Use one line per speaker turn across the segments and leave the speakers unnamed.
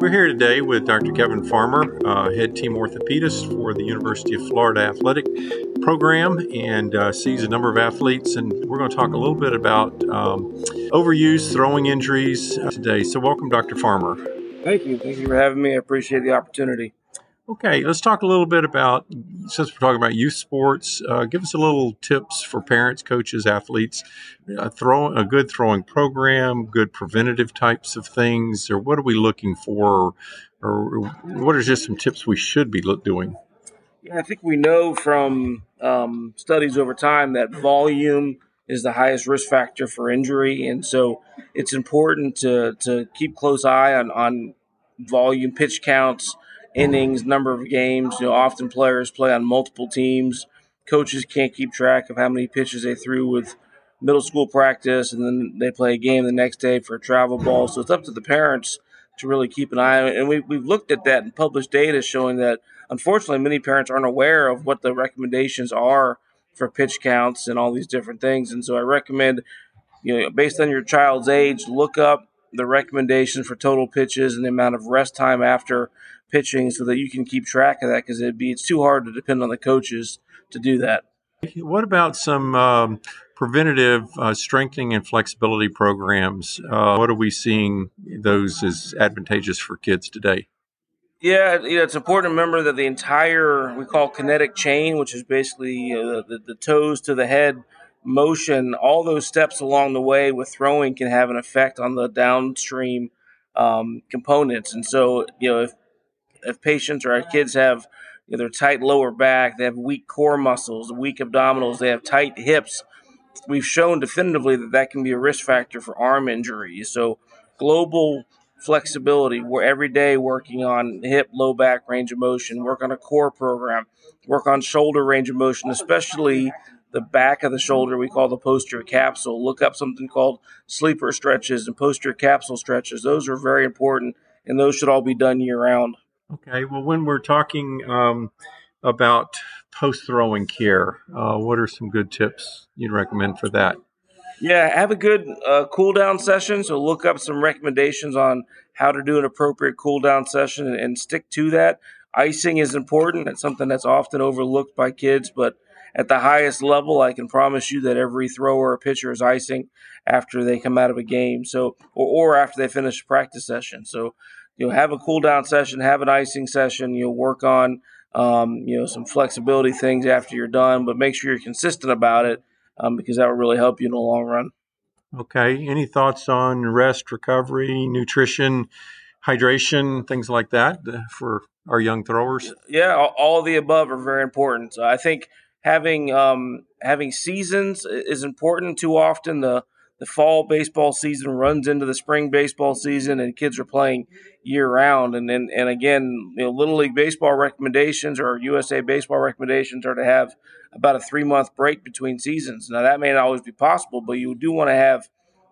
We're here today with Dr. Kevin Farmer, uh, head team orthopedist for the University of Florida Athletic Program, and uh, sees a number of athletes. And we're going to talk a little bit about um, overuse, throwing injuries uh, today. So, welcome, Dr. Farmer.
Thank you. Thank you for having me. I appreciate the opportunity.
Okay, let's talk a little bit about since we're talking about youth sports. Uh, give us a little tips for parents, coaches, athletes. Uh, throw a good throwing program, good preventative types of things, or what are we looking for, or, what are just some tips we should be doing?
Yeah, I think we know from um, studies over time that volume is the highest risk factor for injury, and so it's important to to keep close eye on on volume, pitch counts innings, number of games. You know, often players play on multiple teams. Coaches can't keep track of how many pitches they threw with middle school practice, and then they play a game the next day for a travel ball. So it's up to the parents to really keep an eye on it. And we, we've looked at that and published data showing that, unfortunately, many parents aren't aware of what the recommendations are for pitch counts and all these different things. And so I recommend, you know, based on your child's age, look up the recommendations for total pitches and the amount of rest time after pitching so that you can keep track of that because it'd be it's too hard to depend on the coaches to do that.
What about some um, preventative uh, strengthening and flexibility programs? Uh, what are we seeing those as advantageous for kids today?
Yeah, you know, it's important to remember that the entire we call kinetic chain, which is basically uh, the, the toes to the head motion, all those steps along the way with throwing can have an effect on the downstream um, components. And so, you know, if if patients or our kids have you know, their tight lower back, they have weak core muscles, weak abdominals, they have tight hips, we've shown definitively that that can be a risk factor for arm injuries. So global flexibility, we're every day working on hip, low back range of motion, work on a core program, work on shoulder range of motion, especially the back of the shoulder we call the posterior capsule. Look up something called sleeper stretches and posterior capsule stretches. Those are very important, and those should all be done year round.
Okay. Well, when we're talking um, about post throwing care, uh, what are some good tips you'd recommend for that?
Yeah, have a good uh, cool down session. So look up some recommendations on how to do an appropriate cool down session and, and stick to that. Icing is important. It's something that's often overlooked by kids, but at the highest level, I can promise you that every thrower or pitcher is icing after they come out of a game. So, or, or after they finish a practice session. So, you know, have a cool down session, have an icing session. You'll work on, um, you know, some flexibility things after you're done, but make sure you're consistent about it um, because that will really help you in the long run.
Okay. Any thoughts on rest, recovery, nutrition, hydration, things like that uh, for our young throwers?
Yeah, all, the above are very important. So I think having um, having seasons is important. Too often the the fall baseball season runs into the spring baseball season, and kids are playing year round. And and, and again, you know, little league baseball recommendations or USA baseball recommendations are to have about a three month break between seasons. Now that may not always be possible, but you do want to have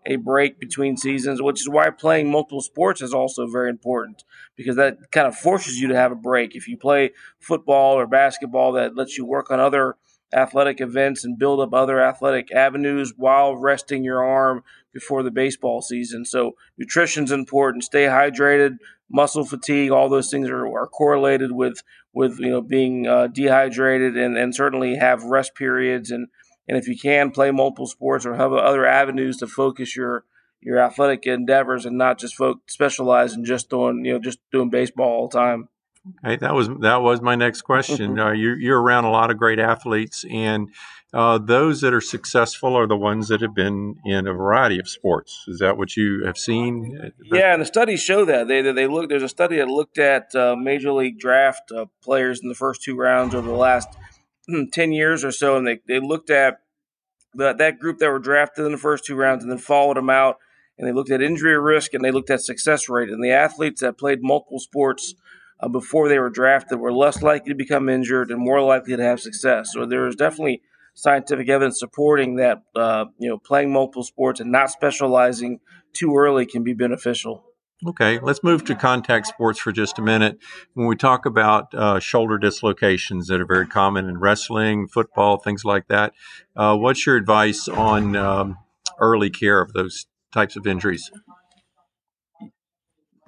a break between seasons, which is why playing multiple sports is also very important because that kind of forces you to have a break. If you play football or basketball, that lets you work on other athletic events and build up other athletic avenues while resting your arm before the baseball season. So nutrition's important. Stay hydrated. Muscle fatigue, all those things are, are correlated with with you know being uh, dehydrated and, and certainly have rest periods and and if you can play multiple sports or have other avenues to focus your your athletic endeavors and not just specialize in just doing you know just doing baseball all the time.
Okay, that was that was my next question. Mm-hmm. Uh, you're, you're around a lot of great athletes, and uh, those that are successful are the ones that have been in a variety of sports. Is that what you have seen?
Yeah, and the studies show that they they look. There's a study that looked at uh, major league draft uh, players in the first two rounds over the last hmm, ten years or so, and they they looked at that that group that were drafted in the first two rounds, and then followed them out, and they looked at injury risk and they looked at success rate, and the athletes that played multiple sports uh, before they were drafted were less likely to become injured and more likely to have success. So there is definitely scientific evidence supporting that uh, you know playing multiple sports and not specializing too early can be beneficial.
Okay, let's move to contact sports for just a minute. When we talk about uh, shoulder dislocations that are very common in wrestling, football, things like that, uh, what's your advice on um, early care of those types of injuries?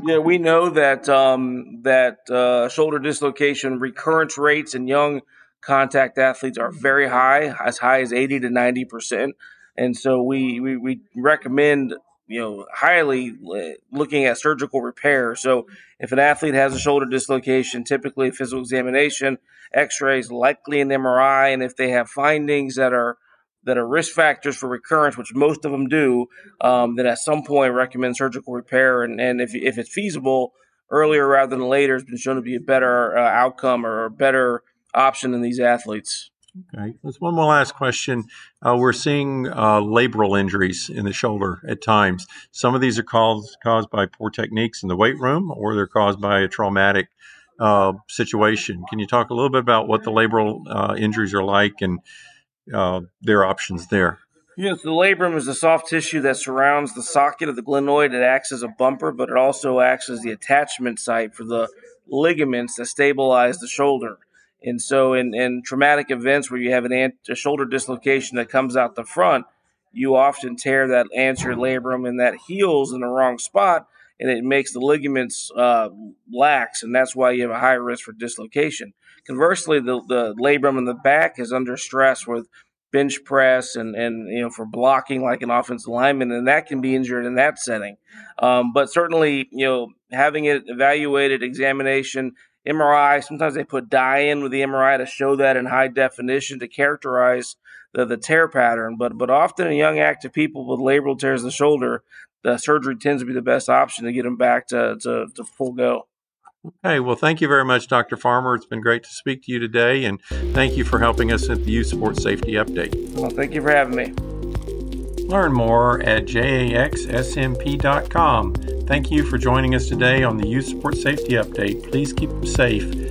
Yeah, we know that um, that uh, shoulder dislocation recurrence rates in young contact athletes are very high, as high as eighty to ninety percent, and so we, we we recommend you know highly uh, looking at surgical repair. So if an athlete has a shoulder dislocation, typically a physical examination, X-rays, likely an MRI, and if they have findings that are that are risk factors for recurrence, which most of them do, um, then at some point recommend surgical repair. And, and if, if it's feasible, earlier rather than later has been shown to be a better uh, outcome or a better option in these athletes.
Okay, there's one more last question. Uh, we're seeing uh, labral injuries in the shoulder at times. Some of these are caused caused by poor techniques in the weight room, or they're caused by a traumatic uh, situation. Can you talk a little bit about what the labral uh, injuries are like and uh, their options there.
Yes, the labrum is the soft tissue that surrounds the socket of the glenoid. It acts as a bumper, but it also acts as the attachment site for the ligaments that stabilize the shoulder. And so, in, in traumatic events where you have an ant- a shoulder dislocation that comes out the front, you often tear that anterior labrum and that heals in the wrong spot, and it makes the ligaments uh, lax, and that's why you have a high risk for dislocation. Conversely, the, the labrum in the back is under stress with bench press and, and you know for blocking like an offensive lineman, and that can be injured in that setting. Um, but certainly, you know, having it evaluated, examination, MRI. Sometimes they put dye in with the MRI to show that in high definition to characterize the, the tear pattern. But but often in young active people with labral tears of the shoulder, the surgery tends to be the best option to get them back to, to, to full go.
Okay, well, thank you very much, Dr. Farmer. It's been great to speak to you today, and thank you for helping us at the Youth Sports Safety Update.
Well, thank you for having me.
Learn more at jaxsmp.com. Thank you for joining us today on the Youth Sports Safety Update. Please keep them safe